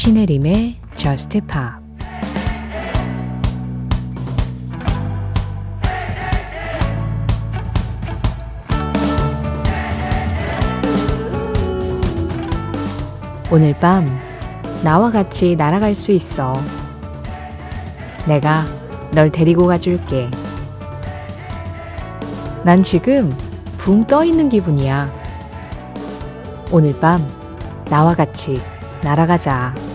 신혜림의 Just Pop 오늘 밤 나와 같이 날아갈 수 있어. 내가 널 데리고 가줄게. 난 지금 붕 떠 있는 기분이야. 오늘 밤 나와 같이 날아가자.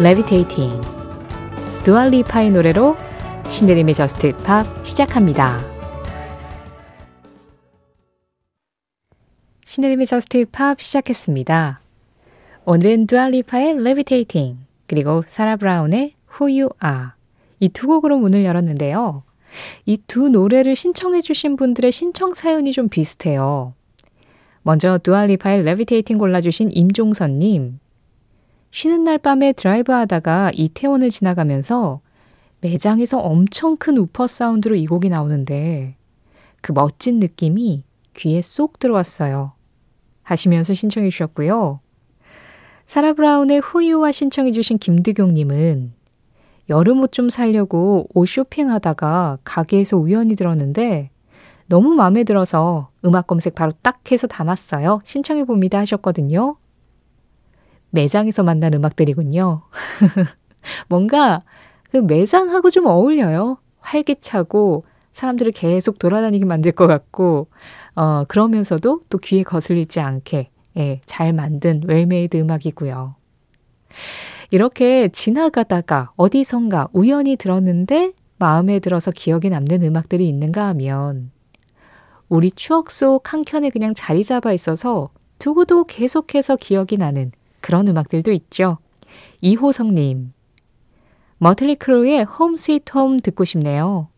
Levitating Dua Lipa의 노래로 신혜림의 Just Pop 시작합니다. 신혜림의 Just Pop 시작했습니다. 오늘은 Dua Lipa의 Levitating 그리고 사라 브라운의 Who You Are 이 두 곡으로 문을 열었는데요. 이 두 노래를 신청해 주신 분들의 신청 사연이 좀 비슷해요. 먼저 Dua Lipa의 Levitating 골라주신 임종선님. 쉬는 날 밤에 드라이브 하다가 이태원을 지나가면서 매장에서 엄청 큰 우퍼 사운드로 이 곡이 나오는데 그 멋진 느낌이 귀에 쏙 들어왔어요. 하시면서 신청해 주셨고요. 사라 브라운의 후유와 신청해 주신 김드경님은 여름 옷 좀 살려고 옷 쇼핑하다가 가게에서 우연히 들었는데 너무 마음에 들어서 음악 검색 바로 딱 해서 담았어요. 신청해 봅니다 하셨거든요. 매장에서 만난 음악들이군요. 뭔가 그 매장하고 좀 어울려요. 활기차고 사람들을 계속 돌아다니게 만들 것 같고, 어, 그러면서도 또 귀에 거슬리지 않게, 예, 잘 만든 well-made 음악이고요. 이렇게 지나가다가 어디선가 우연히 들었는데 마음에 들어서 기억에 남는 음악들이 있는가 하면 우리 추억 속 한 켠에 그냥 자리 잡아 있어서 두고도 계속해서 기억이 나는 그런 음악들도 있죠. 이호성님. Mötley Crüe의 Home Sweet Home 듣고 싶네요.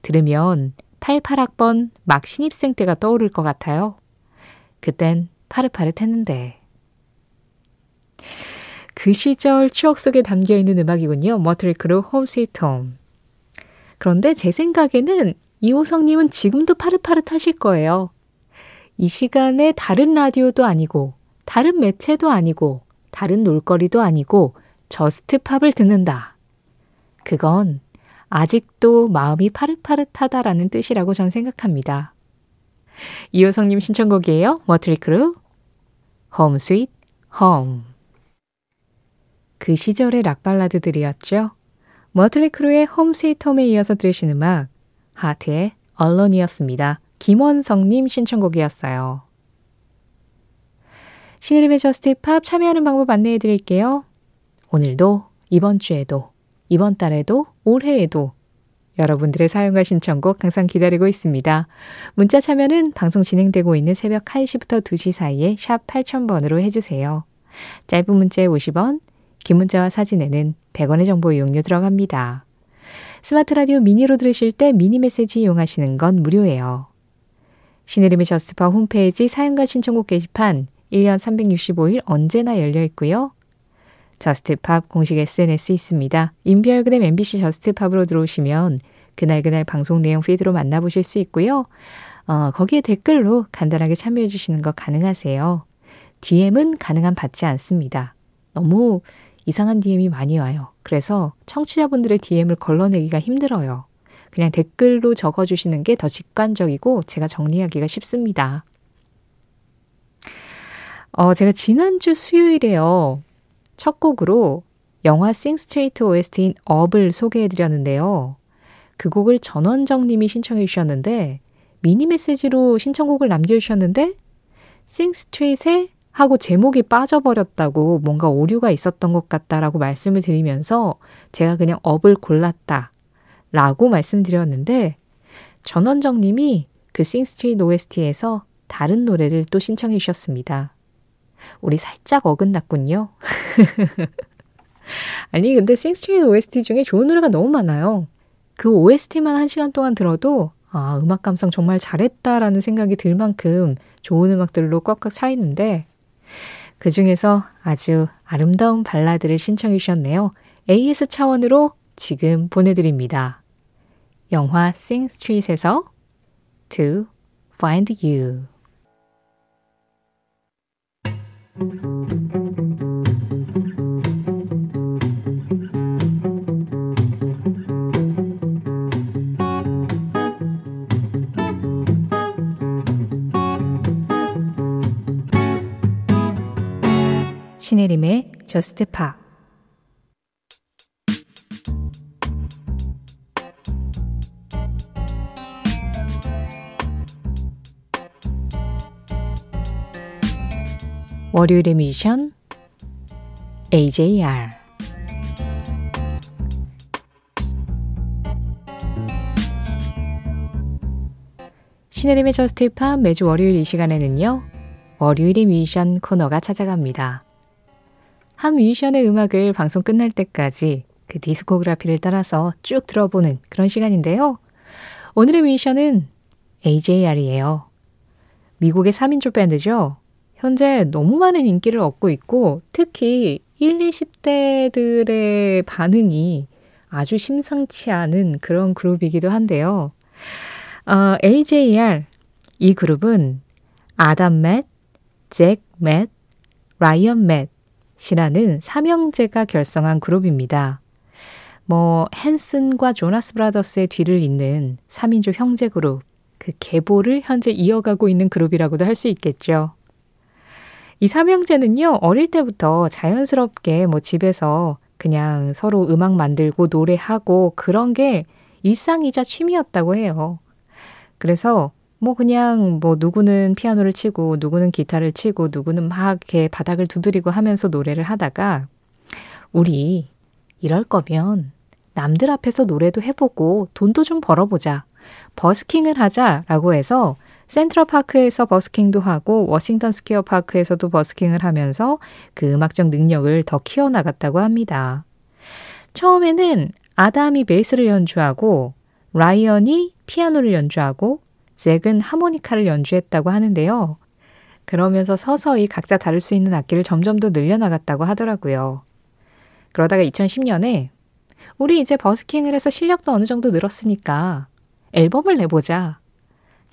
들으면 88학번 막 신입생 때가 떠오를 것 같아요. 그땐 파릇파릇했는데. 그 시절 추억 속에 담겨 있는 음악이군요. Mötley Crüe Home Sweet Home. 그런데 제 생각에는 이호성님은 지금도 파릇파릇하실 거예요. 이 시간에 다른 라디오도 아니고 다른 매체도 아니고 다른 놀거리도 아니고 Just Pop을 듣는다. 그건 아직도 마음이 파릇파릇하다라는 뜻이라고 전 생각합니다. 이호성님 신청곡이에요. Mötley Crüe Home Sweet Home. 그 시절의 락발라드들이었죠. Mötley Crüe의 Home Sweet Home에 이어서 들으신 음악 Heart의 Alone이었습니다. 김원성님 신청곡이었어요. 신혜림의 Just Pop 참여하는 방법 안내해 드릴게요. 오늘도, 이번 주에도, 이번 달에도, 올해에도 여러분들의 사연과 신청곡 항상 기다리고 있습니다. 문자 참여는 방송 진행되고 있는 새벽 1시부터 2시 사이에 샵 8000번으로 해주세요. 짧은 문자에 50원, 긴 문자와 사진에는 100원의 정보 이용료 들어갑니다. 스마트 라디오 미니로 들으실 때 미니 메시지 이용하시는 건 무료예요. 신혜림의 Just Pop 홈페이지 사연과 신청곡 게시판 1년 365일 언제나 열려 있고요. Just Pop 공식 SNS 있습니다. 인별그램 MBC Just Pop으로 들어오시면 그날그날 방송 내용 피드로 만나보실 수 있고요. 어, 거기에 댓글로 간단하게 참여해 주시는 거 가능하세요. DM은 가능한 받지 않습니다. 너무 이상한 DM이 많이 와요. 그래서 청취자분들의 DM을 걸러내기가 힘들어요. 그냥 댓글로 적어주시는 게 더 직관적이고 제가 정리하기가 쉽습니다. 어, 제가 지난주 수요일에요. 첫 곡으로 영화 싱 스트레이트 OST인 업을 소개해 드렸는데요. 그 곡을 전원정 님이 신청해 주셨는데 미니 메시지로 신청곡을 남겨 주셨는데 Sing Street에 하고 제목이 빠져버렸다고 뭔가 오류가 있었던 것 같다라고 말씀을 드리면서 제가 그냥 Up을 골랐다 라고 말씀드렸는데 전원정 님이 그 Sing Street OST에서 다른 노래를 또 신청해 주셨습니다. 우리 살짝 어긋났군요. 아니, 근데 Sing Street OST 중에 좋은 노래가 너무 많아요. 그 OST만 한 시간 동안 들어도 아, 음악 감상 정말 잘했다라는 생각이 들 만큼 좋은 음악들로 꽉꽉 차 있는데 그 중에서 아주 아름다운 발라드를 신청해 주셨네요. AS 차원으로 지금 보내드립니다. 영화 Sing Street에서 To Find You 신혜림의 저스트 파 월요일의 미션 AJR 신혜림의 저스트 팝 매주 월요일 이 시간에는요. 월요일의 미션 코너가 찾아갑니다. 한 뮤지션의 음악을 방송 끝날 때까지 그 디스코그라피를 따라서 쭉 들어보는 그런 시간인데요. 오늘의 뮤지션은 AJR이에요. 미국의 3인조 밴드죠. 현재 너무 많은 인기를 얻고 있고 특히 1, 20대들의 반응이 아주 심상치 않은 그런 그룹이기도 한데요. 어, AJR 이 그룹은 아담 맷, 잭 맷, 라이언 맷이라는 삼형제가 결성한 그룹입니다. 뭐 헨슨과 조나스 브라더스의 뒤를 잇는 3인조 형제 그룹 그 계보를 현재 이어가고 있는 그룹이라고도 할 수 있겠죠. 이 삼형제는요, 어릴 때부터 자연스럽게 뭐 집에서 그냥 서로 음악 만들고 노래하고 그런 게 일상이자 취미였다고 해요. 그래서 뭐 그냥 뭐 누구는 피아노를 치고 누구는 기타를 치고 누구는 막 이렇게 바닥을 두드리고 하면서 노래를 하다가 우리 이럴 거면 남들 앞에서 노래도 해보고 돈도 좀 벌어보자. 버스킹을 하자라고 해서 센트럴 파크에서 버스킹도 하고 워싱턴 스퀘어 파크에서도 버스킹을 하면서 그 음악적 능력을 더 키워나갔다고 합니다. 처음에는 아담이 베이스를 연주하고 라이언이 피아노를 연주하고 잭은 하모니카를 연주했다고 하는데요. 그러면서 서서히 각자 다룰 수 있는 악기를 점점 더 늘려나갔다고 하더라고요. 그러다가 2010년에 우리 이제 버스킹을 해서 실력도 어느 정도 늘었으니까 앨범을 내보자.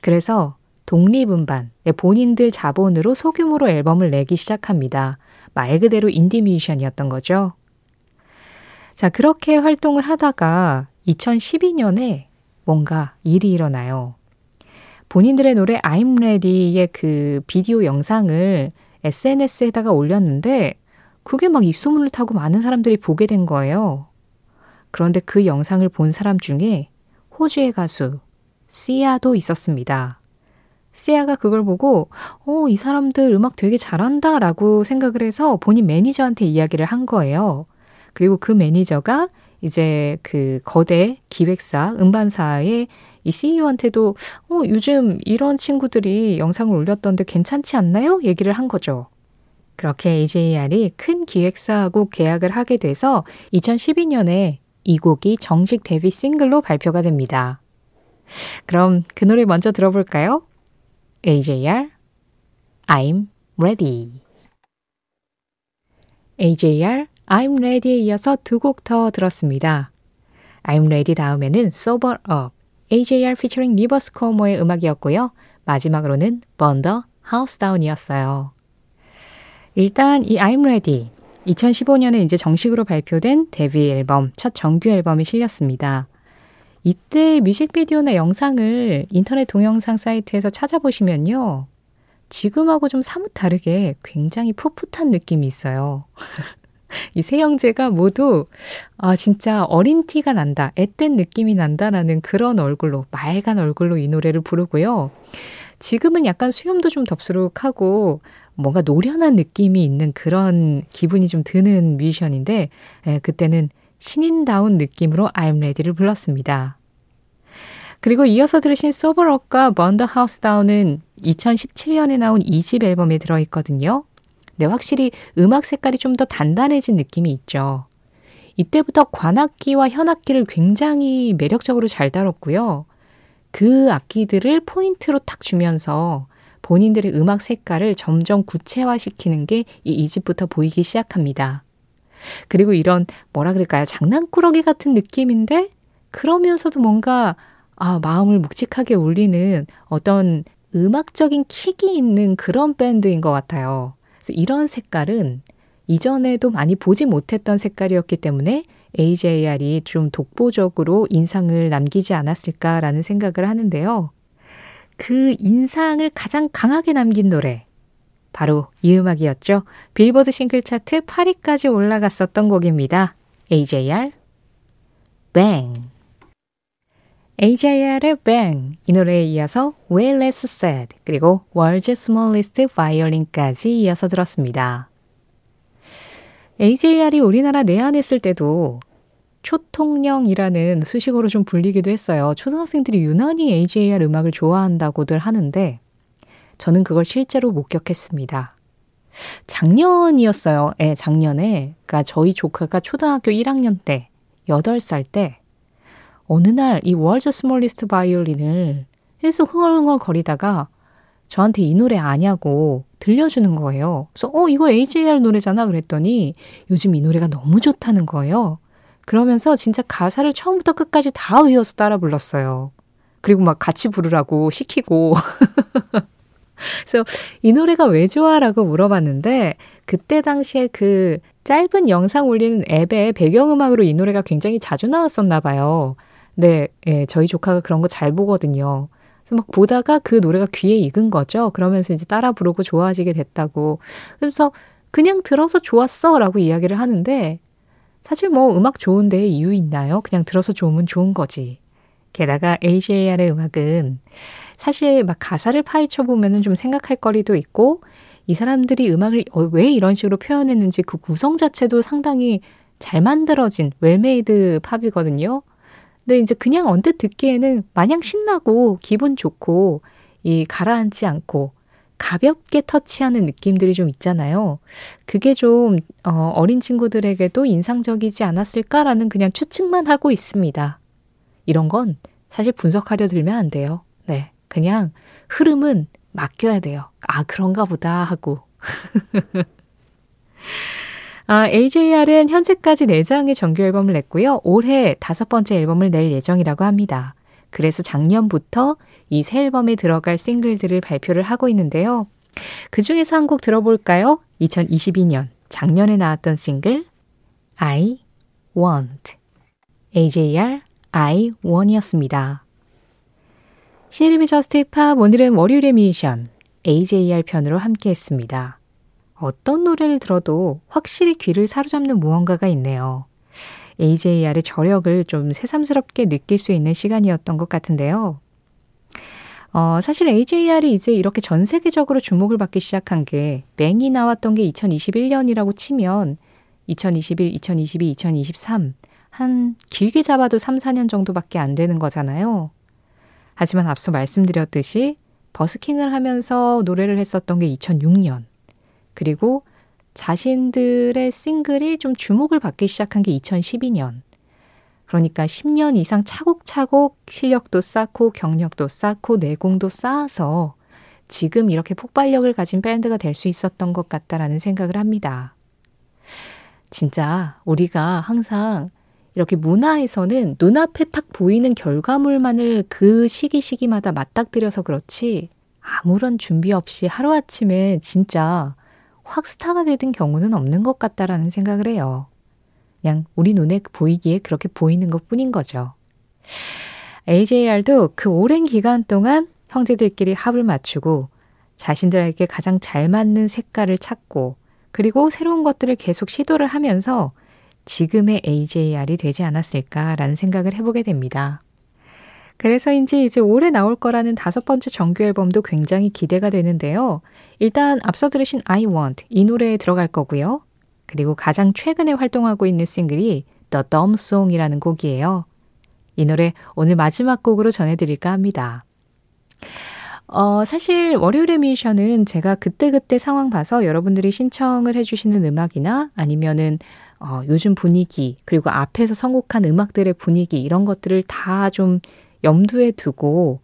그래서 독립음반, 네, 본인들 자본으로 소규모로 앨범을 내기 시작합니다. 말 그대로 인디 뮤지션이었던 거죠. 자, 그렇게 활동을 하다가 2012년에 뭔가 일이 일어나요. 본인들의 노래 I'm Ready의 그 비디오 영상을 SNS에다가 올렸는데 그게 막 입소문을 타고 많은 사람들이 보게 된 거예요. 그런데 그 영상을 본 사람 중에 호주의 가수 시아도 있었습니다. Sia가 그걸 보고, 어, 이 사람들 음악 되게 잘한다 라고 생각을 해서 본인 매니저한테 이야기를 한 거예요. 그리고 그 매니저가 이제 그 거대 기획사, 음반사의 이 CEO한테도, 어, 요즘 이런 친구들이 영상을 올렸던데 괜찮지 않나요? 얘기를 한 거죠. 그렇게 AJR이 큰 기획사하고 계약을 하게 돼서 2012년에 이 곡이 정식 데뷔 싱글로 발표가 됩니다. 그럼 그 노래 먼저 들어볼까요? AJR I'm Ready AJR I'm Ready에 이어서 두 곡 더 들었습니다. I'm Ready 다음에는 Sober Up AJR featuring Rivers Cuomo의 음악이었고요. 마지막으로는 the House Down이었어요. 일단 이 I'm Ready 2015년에 이제 정식으로 발표된 데뷔 앨범 첫 정규 앨범에 실렸습니다. 이때 뮤직비디오나 영상을 인터넷 동영상 사이트에서 찾아보시면요. 지금하고 좀 사뭇 다르게 굉장히 풋풋한 느낌이 있어요. 이 세 형제가 모두 아 진짜 어린 티가 난다, 앳된 느낌이 난다라는 그런 얼굴로 맑은 얼굴로 이 노래를 부르고요. 지금은 약간 수염도 좀 덥수룩하고 뭔가 노련한 느낌이 있는 그런 기분이 좀 드는 뮤지션인데 에, 그때는 신인다운 느낌으로 I'm Ready를 불렀습니다. 그리고 이어서 들으신 소버럭과 먼더 하우스 다운은 2017년에 나온 2집 앨범에 들어있거든요. 네, 확실히 음악 색깔이 좀 더 단단해진 느낌이 있죠. 이때부터 관악기와 현악기를 굉장히 매력적으로 잘 다뤘고요. 그 악기들을 포인트로 탁 주면서 본인들의 음악 색깔을 점점 구체화시키는 게 이 2집부터 보이기 시작합니다. 그리고 이런 뭐라 그럴까요? 장난꾸러기 같은 느낌인데 그러면서도 뭔가 아, 마음을 묵직하게 울리는 어떤 음악적인 킥이 있는 그런 밴드인 것 같아요. 그래서 이런 색깔은 이전에도 많이 보지 못했던 색깔이었기 때문에 AJR이 좀 독보적으로 인상을 남기지 않았을까라는 생각을 하는데요. 그 인상을 가장 강하게 남긴 노래. 바로 이 음악이었죠. 빌보드 싱글 차트 8위까지 올라갔었던 곡입니다. AJR, Bang. AJR의 Bang 이 노래에 이어서 Way Less Sad 그리고 World's Smallest Violin까지 이어서 들었습니다. AJR이 우리나라 내한했을 때도 초통령이라는 수식어로 좀 불리기도 했어요. 초등학생들이 유난히 AJR 음악을 좋아한다고들 하는데 저는 그걸 실제로 목격했습니다. 작년이었어요. 예, 작년에. 그러니까 저희 조카가 초등학교 1학년 때, 8살 때, 어느 날 이 World's Smallest Violin을 계속 흥얼흥얼 거리다가 저한테 이 노래 아냐고 들려주는 거예요. 그래서 어 이거 AJR 노래잖아 그랬더니 요즘 이 노래가 너무 좋다는 거예요. 그러면서 진짜 가사를 처음부터 끝까지 다 외워서 따라 불렀어요. 그리고 막 같이 부르라고 시키고. 그래서 이 노래가 왜 좋아라고 물어봤는데 그때 당시에 그 짧은 영상 올리는 앱에 배경음악으로 이 노래가 굉장히 자주 나왔었나 봐요. 네, 예, 저희 조카가 그런 거 잘 보거든요. 그래서 막 보다가 그 노래가 귀에 익은 거죠. 그러면서 이제 따라 부르고 좋아지게 됐다고. 그래서 그냥 들어서 좋았어 라고 이야기를 하는데 사실 뭐 음악 좋은데 이유 있나요? 그냥 들어서 좋으면 좋은 거지. 게다가 AJR의 음악은 사실 막 가사를 파헤쳐 보면은 좀 생각할 거리도 있고 이 사람들이 음악을 어, 왜 이런 식으로 표현했는지 그 구성 자체도 상당히 잘 만들어진 well-made 팝이거든요. 근데 이제 그냥 언뜻 듣기에는 마냥 신나고 기분 좋고 이 가라앉지 않고 가볍게 터치하는 느낌들이 좀 있잖아요. 그게 좀 어, 어린 친구들에게도 인상적이지 않았을까라는 그냥 추측만 하고 있습니다. 이런 건 사실 분석하려 들면 안 돼요. 네. 그냥 흐름은 맡겨야 돼요. 아, 그런가 보다 하고. 아, AJR은 현재까지 4장의 정규 앨범을 냈고요. 올해 다섯 번째 앨범을 낼 예정이라고 합니다. 그래서 작년부터 이 새 앨범에 들어갈 싱글들을 발표를 하고 있는데요. 그 중에서 한 곡 들어볼까요? 2022년 작년에 나왔던 싱글 I Want AJR I Want이었습니다. 신혜림의 Just Pop 오늘은 월요일의 뮤지션 AJR 편으로 함께 했습니다. 어떤 노래를 들어도 확실히 귀를 사로잡는 무언가가 있네요. AJR의 저력을 좀 새삼스럽게 느낄 수 있는 시간이었던 것 같은데요. 어, 사실 AJR이 이제 이렇게 전 세계적으로 주목을 받기 시작한 게 Bang이 나왔던 게 2021년이라고 치면 2021, 2022, 2023, 한 길게 잡아도 3, 4년 정도밖에 안 되는 거잖아요. 하지만 앞서 말씀드렸듯이 버스킹을 하면서 노래를 했었던 게 2006년. 그리고 자신들의 싱글이 좀 주목을 받기 시작한 게 2012년. 그러니까 10년 이상 차곡차곡 실력도 쌓고 경력도 쌓고 내공도 쌓아서 지금 이렇게 폭발력을 가진 밴드가 될 수 있었던 것 같다라는 생각을 합니다. 진짜 우리가 항상 이렇게 문화에서는 눈앞에 딱 보이는 결과물만을 그 시기 시기마다 맞닥뜨려서 그렇지 아무런 준비 없이 하루아침에 진짜 확 스타가 되는 경우는 없는 것 같다라는 생각을 해요. 그냥 우리 눈에 보이기에 그렇게 보이는 것 뿐인 거죠. AJR도 그 오랜 기간 동안 형제들끼리 합을 맞추고 자신들에게 가장 잘 맞는 색깔을 찾고 그리고 새로운 것들을 계속 시도를 하면서 지금의 AJR이 되지 않았을까라는 생각을 해보게 됩니다. 그래서인지 이제 올해 나올 거라는 다섯 번째 정규 앨범도 굉장히 기대가 되는데요. 일단 앞서 들으신 I Want 이 노래에 들어갈 거고요. 그리고 가장 최근에 활동하고 있는 싱글이 The Dumb Song이라는 곡이에요. 이 노래 오늘 마지막 곡으로 전해드릴까 합니다. 어, 사실 월요일의 미션은 제가 그때그때 상황 봐서 여러분들이 신청을 해주시는 음악이나 아니면은 어, 요즘 분위기, 그리고 앞에서 선곡한 음악들의 분위기, 이런 것들을 다 좀 염두에 두고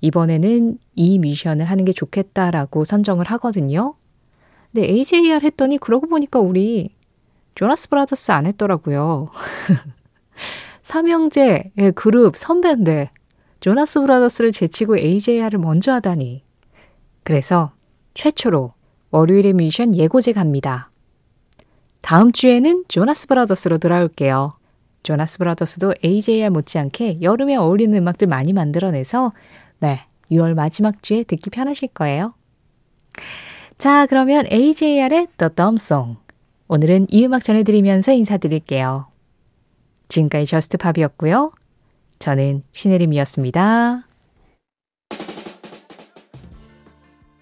이번에는 이 미션을 하는 게 좋겠다라고 선정을 하거든요. 근데 AJR 했더니 그러고 보니까 우리 조나스 브라더스 안 했더라고요. 삼형제의 그룹 선배인데 조나스 브라더스를 제치고 AJR을 먼저 하다니. 그래서 최초로 월요일의 미션 예고제 갑니다. 다음 주에는 조나스 브라더스로 돌아올게요. 조나스 브라더스도 AJR 못지않게 여름에 어울리는 음악들 많이 만들어내서 네, 6월 마지막 주에 듣기 편하실 거예요. 자, 그러면 AJR의 The Dumb Song. 오늘은 이 음악 전해드리면서 인사드릴게요. 지금까지 저스트팝이었고요. 저는 신혜림이었습니다.